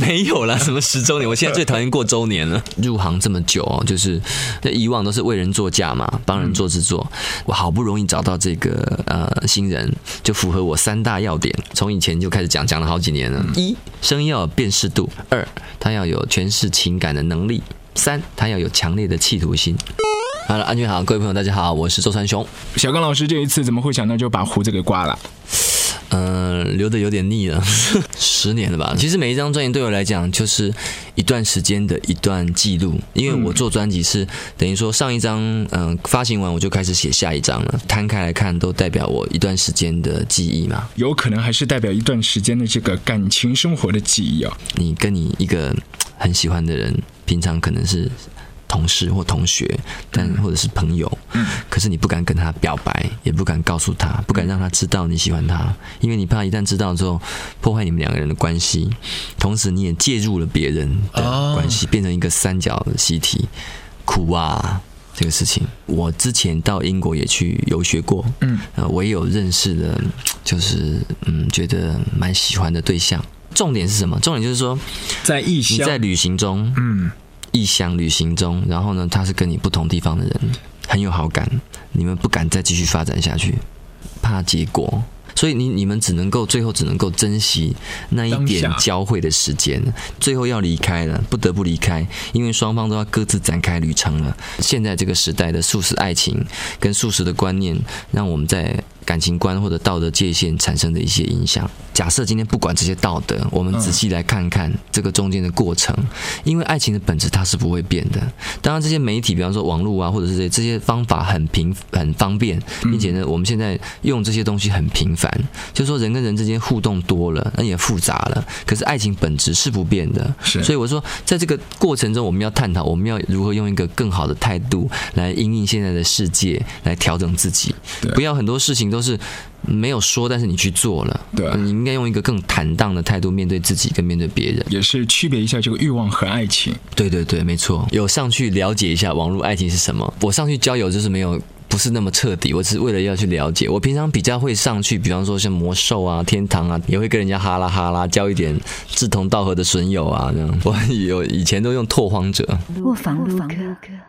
没有啦，什么十周年？我现在最讨厌过周年了。入行这么久哦，就是那以往都是为人作嫁嘛，帮人做制作。我好不容易找到这个呃新人，就符合我三大要点。从以前就开始讲，讲了好几年了。一，声音要有辨识度；二，他要有诠释情感的能力；三，他要有强烈的企图心。好了，安全好，各位朋友，大家好，我是周传雄。小刚老师这一次怎么会想到就把胡子给刮了？嗯，留的有点腻了，十年了吧。其实每一张专辑对我来讲就是一段时间的一段记录，因为我做专辑是等于说上一张嗯发行完我就开始写下一张了，摊开来看都代表我一段时间的记忆嘛。有可能还是代表一段时间的这个感情生活的记忆啊。你跟你一个很喜欢的人，平常可能是。同事或同学，但或者是朋友，嗯可是你不敢跟他表白，也不敢告诉他，不敢让他知道你喜欢他，因为你怕一旦知道之后破坏你们两个人的关系，同时你也介入了别人的关系，变成一个三角的习题，苦啊！这个事情，我之前到英国也去游学过，嗯，呃，我也有认识的，就是嗯，觉得蛮喜欢的对象。重点是什么？重点就是说，在异乡，在旅行中，嗯。异乡旅行中，然后呢，他是跟你不同地方的人，很有好感，你们不敢再继续发展下去，怕结果，所以你你们只能够最后只能够珍惜那一点交汇的时间，最后要离开了，不得不离开，因为双方都要各自展开旅程了。现在这个时代的素食爱情跟素食的观念，让我们在。感情观或者道德界限产生的一些影响。假设今天不管这些道德，我们仔细来看看这个中间的过程，因为爱情的本质它是不会变的。当然，这些媒体，比方说网络啊，或者是这这些方法很平很方便，并且呢，我们现在用这些东西很频繁，就说人跟人之间互动多了，那也复杂了。可是爱情本质是不变的，是。所以我说，在这个过程中，我们要探讨，我们要如何用一个更好的态度来应应现在的世界，来调整自己，不要很多事情都。都是没有说，但是你去做了。对，你应该用一个更坦荡的态度面对自己，跟面对别人，也是区别一下这个欲望和爱情。对对对，没错。有上去了解一下网络爱情是什么。我上去交友就是没有。不是那么彻底，我只是为了要去了解。我平常比较会上去，比方说像魔兽啊、天堂啊，也会跟人家哈拉哈拉，交一点志同道合的损友啊。这样，我有以前都用拓荒者。卧房录歌。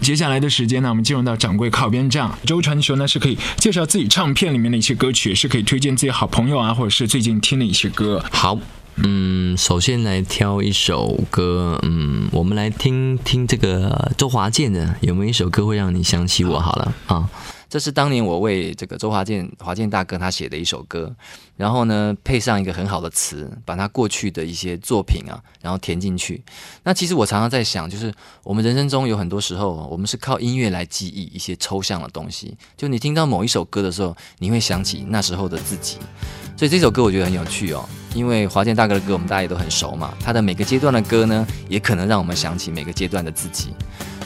接下来的时间呢，我们进入到掌柜靠边站。周传雄呢是可以介绍自己唱片里面的一些歌曲，是可以推荐自己好朋友啊，或者是最近听的一些歌。好。嗯，首先来挑一首歌，嗯，我们来听听这个周华健的，有没有一首歌会让你想起我？好了啊。这是当年我为这个周华健华健大哥他写的一首歌，然后呢配上一个很好的词，把他过去的一些作品啊，然后填进去。那其实我常常在想，就是我们人生中有很多时候，我们是靠音乐来记忆一些抽象的东西。就你听到某一首歌的时候，你会想起那时候的自己。所以这首歌我觉得很有趣哦，因为华健大哥的歌我们大家也都很熟嘛，他的每个阶段的歌呢，也可能让我们想起每个阶段的自己。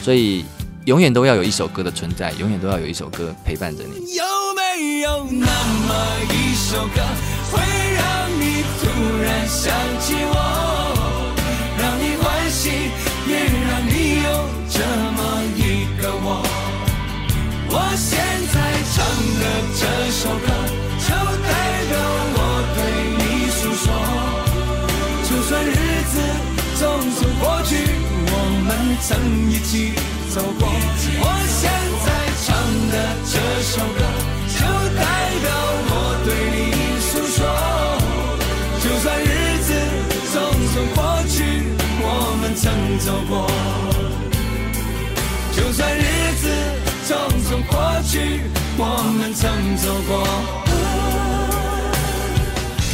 所以。永远都要有一首歌的存在，永远都要有一首歌陪伴着你。有没有那么一首歌，会让你突然想起我，让你欢喜，也让你有这么一个我？我现在唱的这首歌，就代表我对你诉说。就算日子匆匆过去，我们曾一起。走过，我现在唱的这首歌，就代表我对你诉说。就算日子匆匆过去，我们曾走过。就算日子匆匆过去，我们曾走过。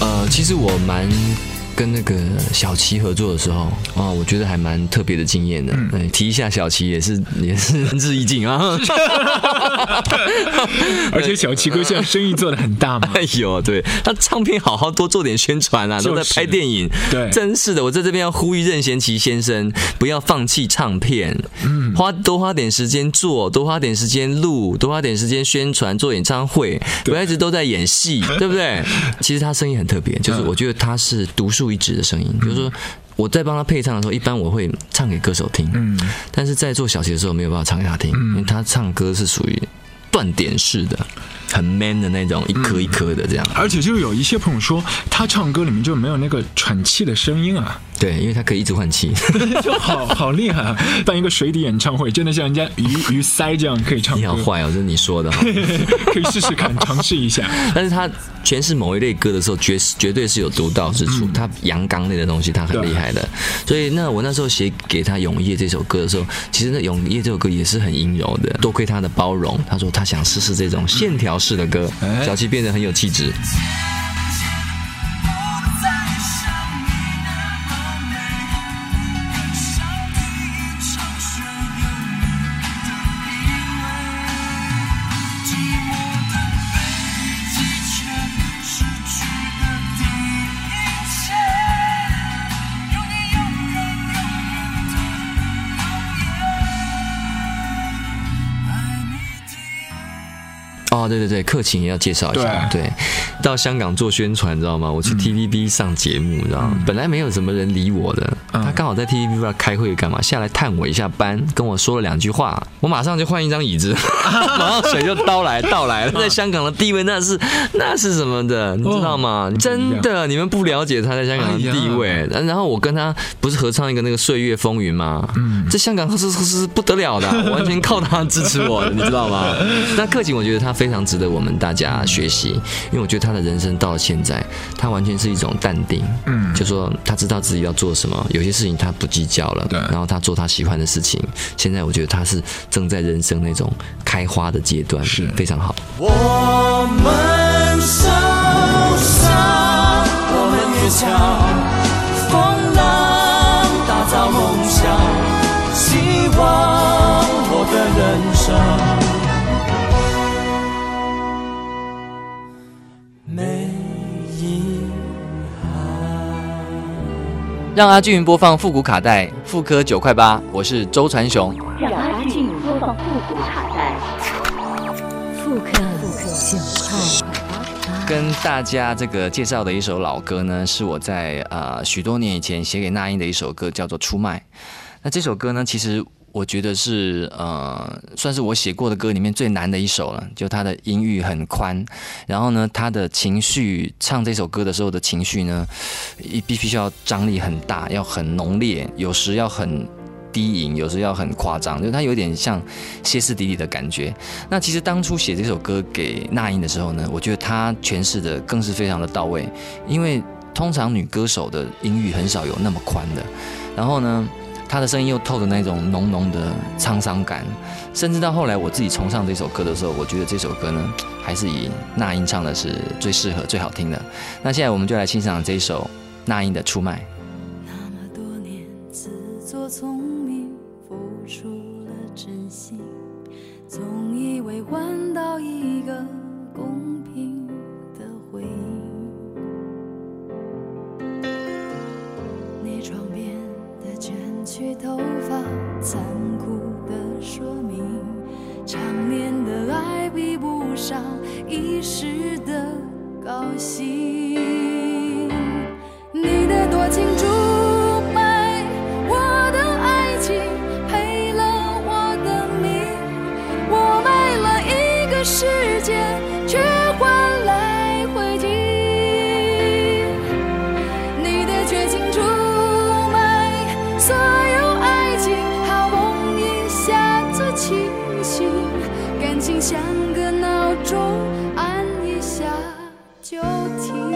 呃，其实我蛮。跟那个小齐合作的时候啊，我觉得还蛮特别的经验的。嗯，提一下小齐也是 也是仁至义尽啊。而且小齐哥现在生意做的很大嘛。哎呦，对他唱片好好多做点宣传啊，都在拍电影。对，真是的，我在这边要呼吁任贤齐先生不要放弃唱片，嗯，花多花点时间做，多花点时间录，多花点时间宣传，做演唱会，不要一直都在演戏，对不对？其实他声音很特别，就是我觉得他是独树。一致的声音，比如说我在帮他配唱的时候，一般我会唱给歌手听，嗯，但是在做小节的时候没有办法唱给他听，因为他唱歌是属于断点式的，很 man 的那种，一颗一颗的这样。而且就有一些朋友说，他唱歌里面就没有那个喘气的声音啊。对，因为它可以一直换气。就好好厉害啊！办一个水底演唱会，真的像人家鱼鱼鳃这样可以唱你好歌，坏哦，这是你说的哈。可以试试看，尝试一下。但是他诠释某一类歌的时候，绝绝对是有独到之处。他阳刚类的东西，他很厉害的。所以那我那时候写给他《永夜》这首歌的时候，其实那《永夜》这首歌也是很阴柔的。多亏他的包容，他说他想试试这种线条式的歌，哎小七变得很有气质。哦，对对对，客勤也要介绍一下。对，到香港做宣传，你知道吗？我去 TVB 上节目，你知道吗？本来没有什么人理我的，嗯他刚好在 TVB 不知道开会干嘛，下来探我一下班，跟我说了两句话，我马上就换一张椅子，马上水就倒来倒来了。在香港的地位那是那是什么的，你知道吗？真的，你们不了解他在香港的地位。然后我跟他不是合唱一个那个《岁月风云》吗？嗯在香港是是是不得了的，我 完全靠他支持我的，你知道吗？那克勤，我觉得他非常值得我们大家学习，因为我觉得他的人生到了现在，他完全是一种淡定，嗯就说他知道自己要做什么，有些事情他不计较了，对然后他做他喜欢的事情。现在我觉得他是正在人生那种开花的阶段，是非常好。我们受伤，我们越强，风浪打造梦想，希望我的人生。让阿俊播放复古卡带，复刻九块八，我是周传雄。让阿俊播放复古卡带，复刻九块跟大家这个介绍的一首老歌呢，是我在呃许多年以前写给那英的一首歌，叫做《出卖》。那这首歌呢，其实我觉得是呃，算是我写过的歌里面最难的一首了。就它的音域很宽，然后呢，他的情绪唱这首歌的时候的情绪呢，一必须要张力很大，要很浓烈，有时要很。低吟，有时要很夸张，就是它有点像歇斯底里的感觉。那其实当初写这首歌给那英的时候呢，我觉得她诠释的更是非常的到位，因为通常女歌手的音域很少有那么宽的，然后呢，他的声音又透着那种浓浓的沧桑感，甚至到后来我自己重唱这首歌的时候，我觉得这首歌呢，还是以那英唱的是最适合、最好听的。那现在我们就来欣赏这一首那英的《出卖》。那么多年自作聪明，付出了真心，总以为换到一个去头发，残酷。就停。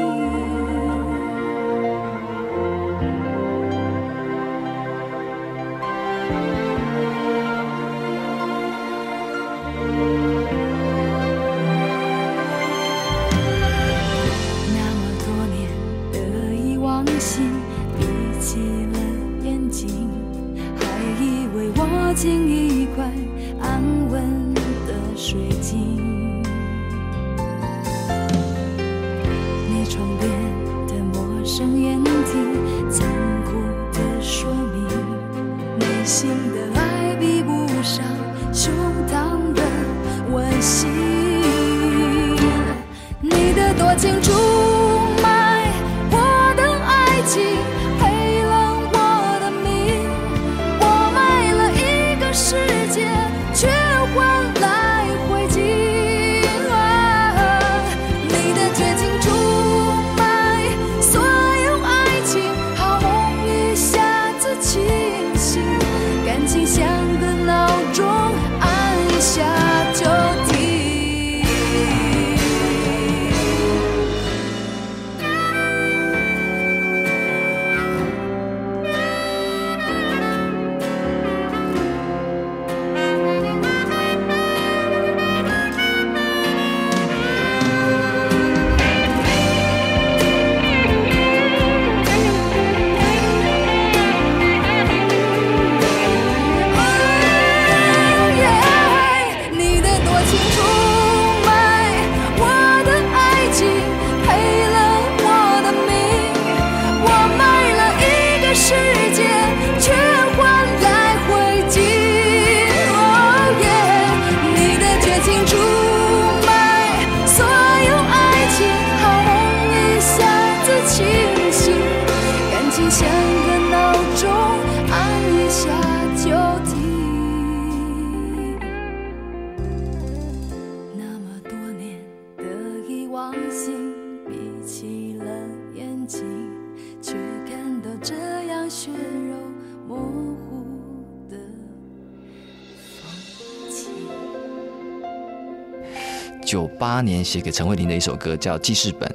九八年写给陈慧琳的一首歌叫《记事本》。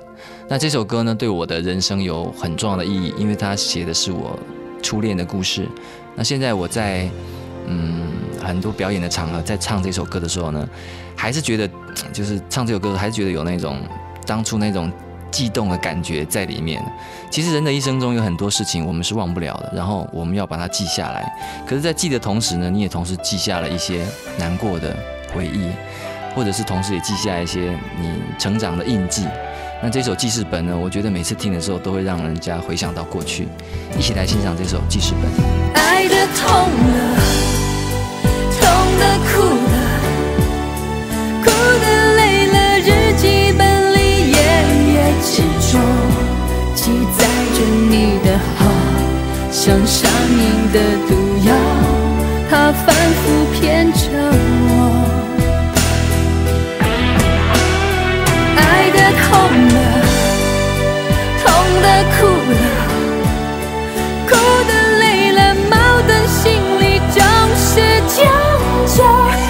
那这首歌呢，对我的人生有很重要的意义，因为它写的是我初恋的故事。那现在我在嗯很多表演的场合，在唱这首歌的时候呢，还是觉得就是唱这首歌，还是觉得有那种当初那种悸动的感觉在里面。其实人的一生中有很多事情我们是忘不了的，然后我们要把它记下来。可是，在记的同时呢，你也同时记下了一些难过的回忆。或者是同时也记下一些你成长的印记。那这首记事本呢？我觉得每次听的时候都会让人家回想到过去。一起来欣赏这首记事本。爱的痛了，痛的哭了，哭的累了，日记本里页页执着，记载着你的好，像上瘾的毒药，它反复骗着我。痛了，痛的哭了。哭的累了，矛盾心里总是僵着，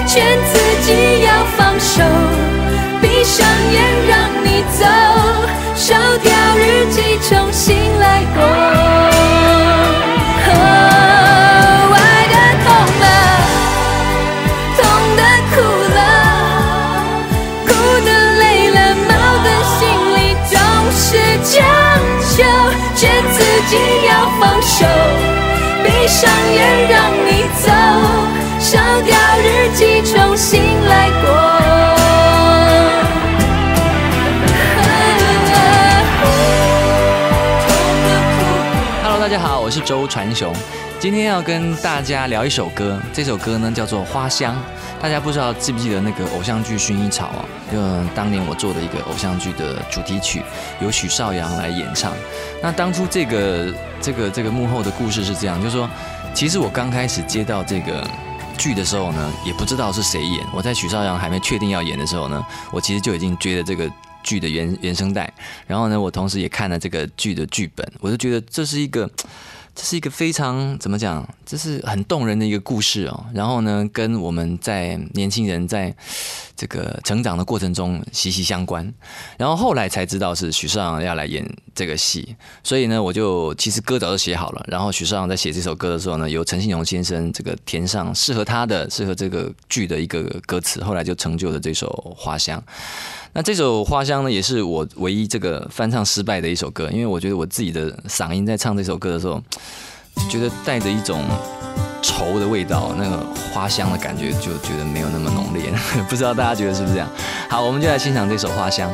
劝自己要放手，闭上眼让你走，烧掉日记重新来过。劝自己要放手，闭上眼让你走，烧掉日记重新来过。Hello，大家好，我是周传雄，今天要跟大家聊一首歌，这首歌呢叫做《花香》。大家不知道记不记得那个偶像剧《薰衣草》啊？就当年我做的一个偶像剧的主题曲，由许绍洋来演唱。那当初这个这个这个幕后的故事是这样，就是说，其实我刚开始接到这个剧的时候呢，也不知道是谁演。我在许绍洋还没确定要演的时候呢，我其实就已经追了这个剧的原原声带，然后呢，我同时也看了这个剧的剧本，我就觉得这是一个。这是一个非常怎么讲？这是很动人的一个故事哦。然后呢，跟我们在年轻人在这个成长的过程中息息相关。然后后来才知道是许绍洋要来演这个戏，所以呢，我就其实歌早就写好了。然后许绍洋在写这首歌的时候呢，由陈信荣先生这个填上适合他的、适合这个剧的一个歌词，后来就成就了这首《花香》。那这首《花香》呢，也是我唯一这个翻唱失败的一首歌，因为我觉得我自己的嗓音在唱这首歌的时候，觉得带着一种愁的味道，那个花香的感觉，就觉得没有那么浓烈。不知道大家觉得是不是这样？好，我们就来欣赏这首《花香》。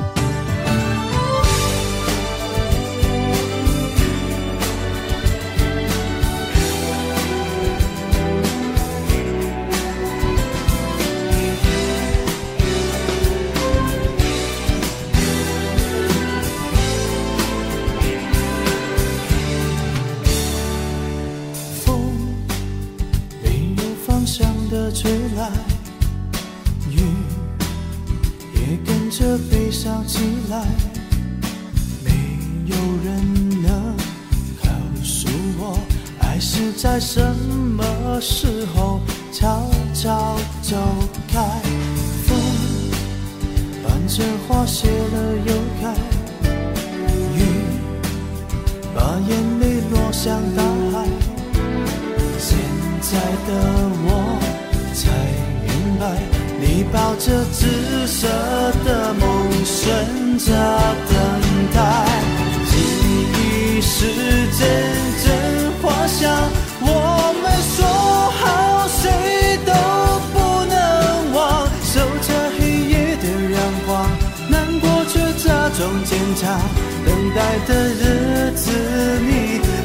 来。没有人能告诉我，爱是在什么时候悄悄走开。风伴着花谢了又开，雨把眼泪落向大海。现在的我才明白，你抱着紫色的梦，顺着等待。记忆是阵阵花香，我们说好谁都不能忘。守着黑夜的阳光，难过却假装坚强。等待的日子里，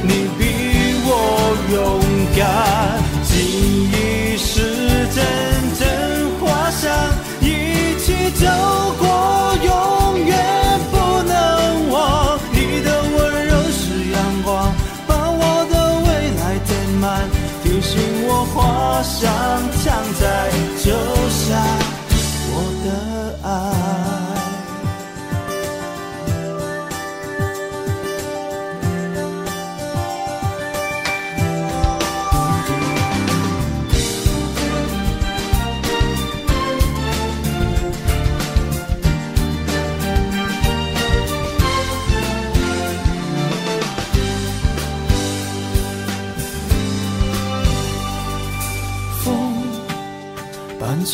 你比我勇想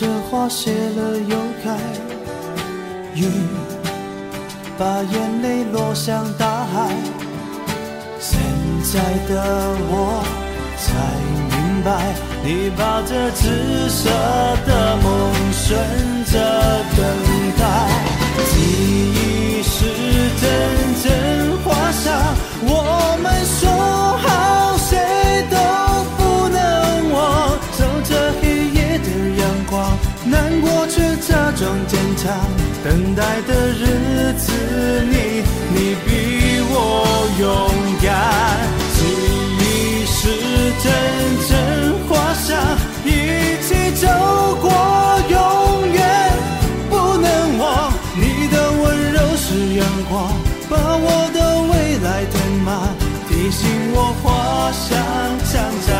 这花谢了又开，雨把眼泪落向大海。现在的我才明白，你把这紫色的梦顺着等待。记忆是阵等待的日子里，你比我勇敢。记忆是阵阵花香，一起走过永远不能忘。你的温柔是阳光，把我的未来填满，提醒我花香常在